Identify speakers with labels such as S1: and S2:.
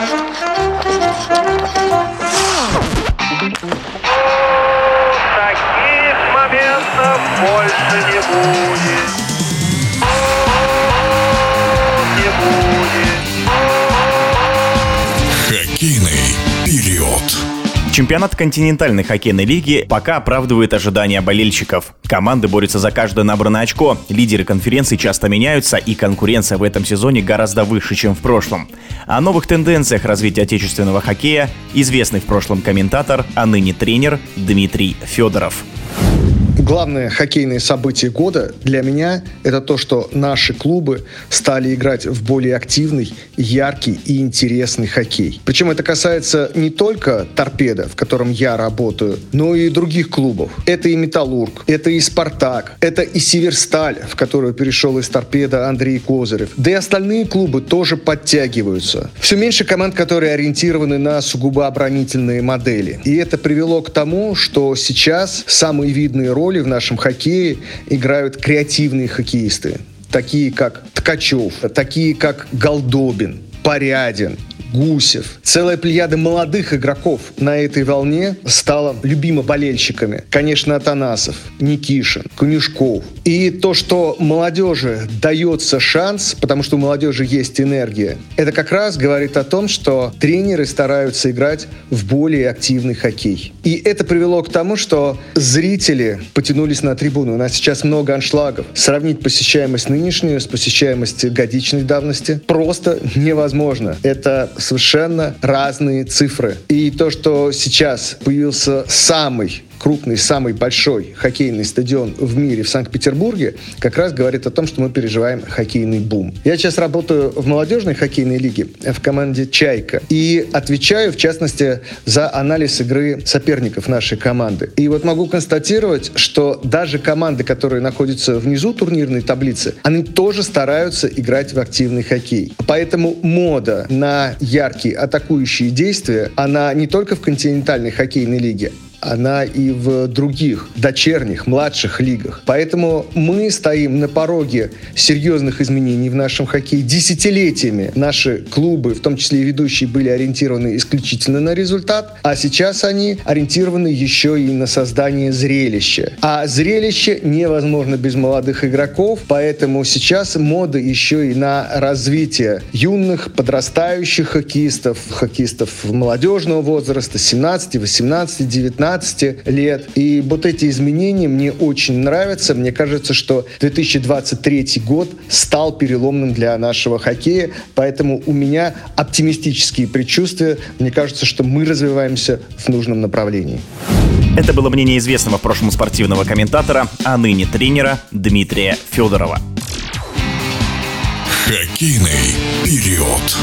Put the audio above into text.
S1: Таких моментов больше не будет.
S2: Чемпионат континентальной хоккейной лиги пока оправдывает ожидания болельщиков. Команды борются за каждое набранное очко, лидеры конференции часто меняются, и конкуренция в этом сезоне гораздо выше, чем в прошлом. О новых тенденциях развития отечественного хоккея известный в прошлом комментатор, а ныне тренер Дмитрий Федоров.
S3: Главное хоккейное событие года для меня – это то, что наши клубы стали играть в более активный, яркий и интересный хоккей. Причем это касается не только «Торпеда», в котором я работаю, но и других клубов. Это и «Металлург», это и «Спартак», это и «Северсталь», в которую перешел из «Торпеда» Андрей Козырев. Да и остальные клубы тоже подтягиваются. Все меньше команд, которые ориентированы на сугубо оборонительные модели. И это привело к тому, что сейчас самые видные роли в нашем хоккее играют креативные хоккеисты. Такие как Ткачев, такие как Голдобин, Порядин, Гусев. Целая плеяда молодых игроков на этой волне стала любима болельщиками. Конечно, Атанасов, Никишин, Конюшков. И то, что молодежи дается шанс, потому что у молодежи есть энергия, это как раз говорит о том, что тренеры стараются играть в более активный хоккей. И это привело к тому, что зрители потянулись на трибуну. У нас сейчас много аншлагов. Сравнить посещаемость нынешнюю с посещаемостью годичной давности просто невозможно. Это совершенно разные цифры. И то, что сейчас появился самый крупный, самый большой хоккейный стадион в мире в Санкт-Петербурге, как раз говорит о том, что мы переживаем хоккейный бум. Я сейчас работаю в молодежной хоккейной лиге в команде «Чайка» и отвечаю, в частности, за анализ игры соперников нашей команды. И вот могу констатировать, что даже команды, которые находятся внизу турнирной таблицы, они тоже стараются играть в активный хоккей. Поэтому мода на яркие атакующие действия, она не только в континентальной хоккейной лиге, она и в других дочерних, младших лигах. Поэтому мы стоим на пороге серьезных изменений в нашем хоккее. Десятилетиями наши клубы, в том числе и ведущие, были ориентированы исключительно на результат, а сейчас они ориентированы еще и на создание зрелища. А зрелище невозможно без молодых игроков, поэтому сейчас мода еще и на развитие юных, подрастающих хоккеистов, хоккеистов молодежного возраста, 17, 18, 19 15 лет. И вот эти изменения мне очень нравятся. Мне кажется, что 2023 год стал переломным для нашего хоккея, поэтому у меня оптимистические предчувствия. Мне кажется, что мы развиваемся в нужном направлении.
S2: Это было мнение известного в прошлом спортивного комментатора, а ныне тренера Дмитрия Федорова.
S4: Хоккейный период.